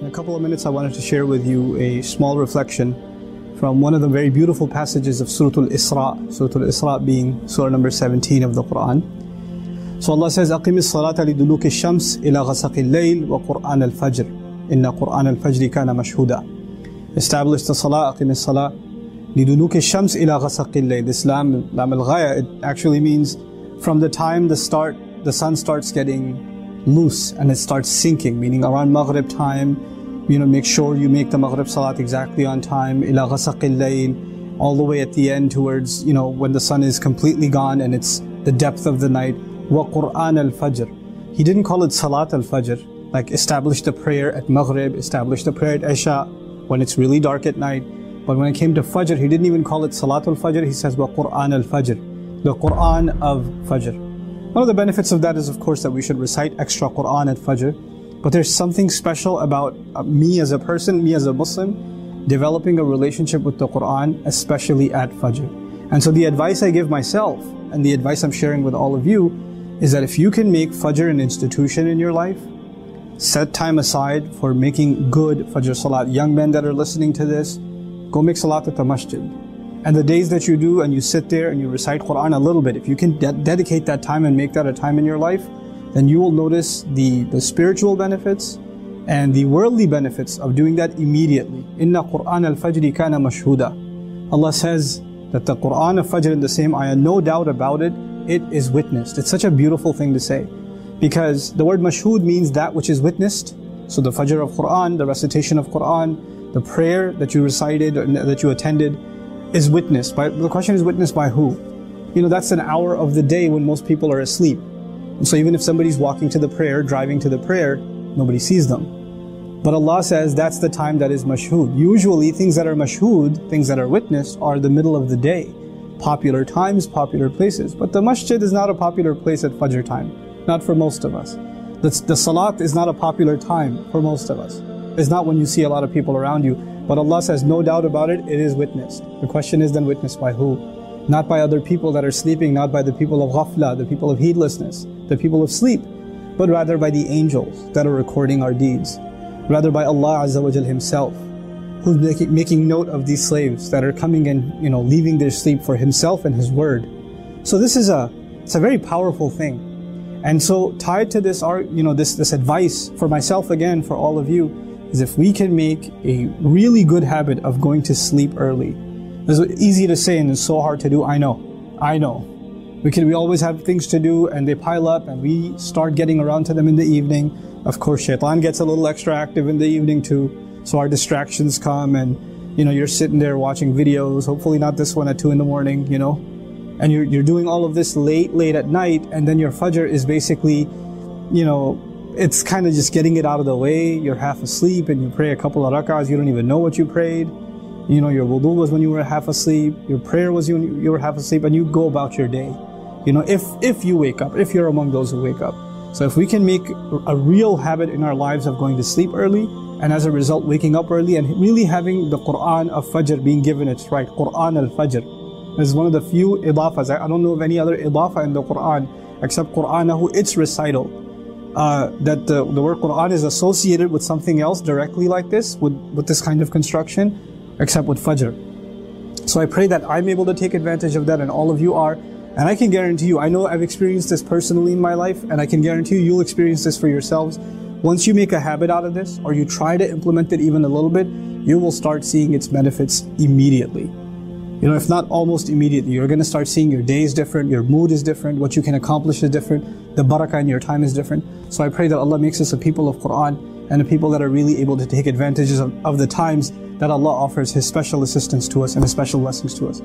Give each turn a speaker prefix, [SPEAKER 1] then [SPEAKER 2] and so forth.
[SPEAKER 1] In a couple of minutes, I wanted to share with you a small reflection from one of the very beautiful passages of Surah Al-Isra, Surah Al-Isra being Surah number 17 of the Quran. So Allah says, أقم الصلاة لدلوك الشمس إلى غسق الليل وقرآن الفجر إن قرآن الفجر كان مشهودا Establish the salah, أقم الصلاة لدلوك الشمس إلى غسق الليل This lam, lam al it actually means from the time the start, the sun starts getting loose and it starts sinking, meaning around Maghrib time, you know, make sure you make the Maghrib Salat exactly on time, ila ghasaqil layl, all the way at the end towards, you know, when the sun is completely gone and it's the depth of the night, wa Qur'an al-Fajr. He didn't call it Salat al-Fajr, like establish the prayer at Maghrib, establish the prayer at Isha, when it's really dark at night. But when it came to Fajr, he didn't even call it Salat al-Fajr, he says wa Qur'an al-Fajr, the Qur'an of Fajr. One of the benefits of that is, of course, that we should recite extra Quran at Fajr. But there's something special about uh, me as a person, me as a Muslim, developing a relationship with the Quran, especially at Fajr. And so the advice I give myself, and the advice I'm sharing with all of you, is that if you can make Fajr an institution in your life, set time aside for making good Fajr Salat. Young men that are listening to this, go make Salat at the masjid. And the days that you do and you sit there and you recite Quran a little bit, if you can de- dedicate that time and make that a time in your life, then you will notice the, the spiritual benefits and the worldly benefits of doing that immediately. Inna Quran al-Fajr kana mashhuda. Allah says that the Quran of Fajr in the same ayah, no doubt about it, it is witnessed. It's such a beautiful thing to say. Because the word mashhud means that which is witnessed. So the Fajr of Quran, the recitation of Quran, the prayer that you recited, that you attended, is witnessed by, the question is witnessed by who? You know, that's an hour of the day when most people are asleep. And so even if somebody's walking to the prayer, driving to the prayer, nobody sees them. But Allah says that's the time that is mashhud. Usually things that are mashhud, things that are witnessed, are the middle of the day. Popular times, popular places. But the masjid is not a popular place at Fajr time. Not for most of us. The, the salat is not a popular time for most of us. It's not when you see a lot of people around you. But Allah says, no doubt about it, it is witnessed. The question is then witnessed by who? Not by other people that are sleeping, not by the people of ghafla, the people of heedlessness, the people of sleep, but rather by the angels that are recording our deeds. Rather by Allah Azza wa Jal Himself, who's making, note of these slaves that are coming and, you know, leaving their sleep for Himself and His Word. So this is a, it's a very powerful thing. And so tied to this, you know, this, this advice for myself again, for all of you, is if we can make a really good habit of going to sleep early. It's easy to say and it's so hard to do. I know. I know. We can, we always have things to do and they pile up and we start getting around to them in the evening. Of course, shaitan gets a little extra active in the evening too. So our distractions come and, you know, you're sitting there watching videos, hopefully not this one at two in the morning, you know, and you're, you're doing all of this late, late at night and then your fajr is basically, you know, it's kind of just getting it out of the way. You're half asleep and you pray a couple of rak'ahs, you don't even know what you prayed. You know, your wudu was when you were half asleep, your prayer was when you were half asleep, and you go about your day. You know, if, if you wake up, if you're among those who wake up. So if we can make a real habit in our lives of going to sleep early, and as a result waking up early and really having the Quran of Fajr being given its right, Quran al-Fajr. Is one of the few idafas. I don't know of any other idafa in the Quran except Qur'anahu, its recital uh, that the, the word Quran is associated with something else directly like this, with, with this kind of construction, except with Fajr. So I pray that I'm able to take advantage of that and all of you are. And I can guarantee you, I know I've experienced this personally in my life, and I can guarantee you, you'll experience this for yourselves. Once you make a habit out of this, or you try to implement it even a little bit, you will start seeing its benefits immediately. You know, if not almost immediately, you're going to start seeing your day is different, your mood is different, what you can accomplish is different, the barakah in your time is different. So I pray that Allah makes us a people of Quran and a people that are really able to take advantages of, of the times that Allah offers His special assistance to us and His special blessings to us.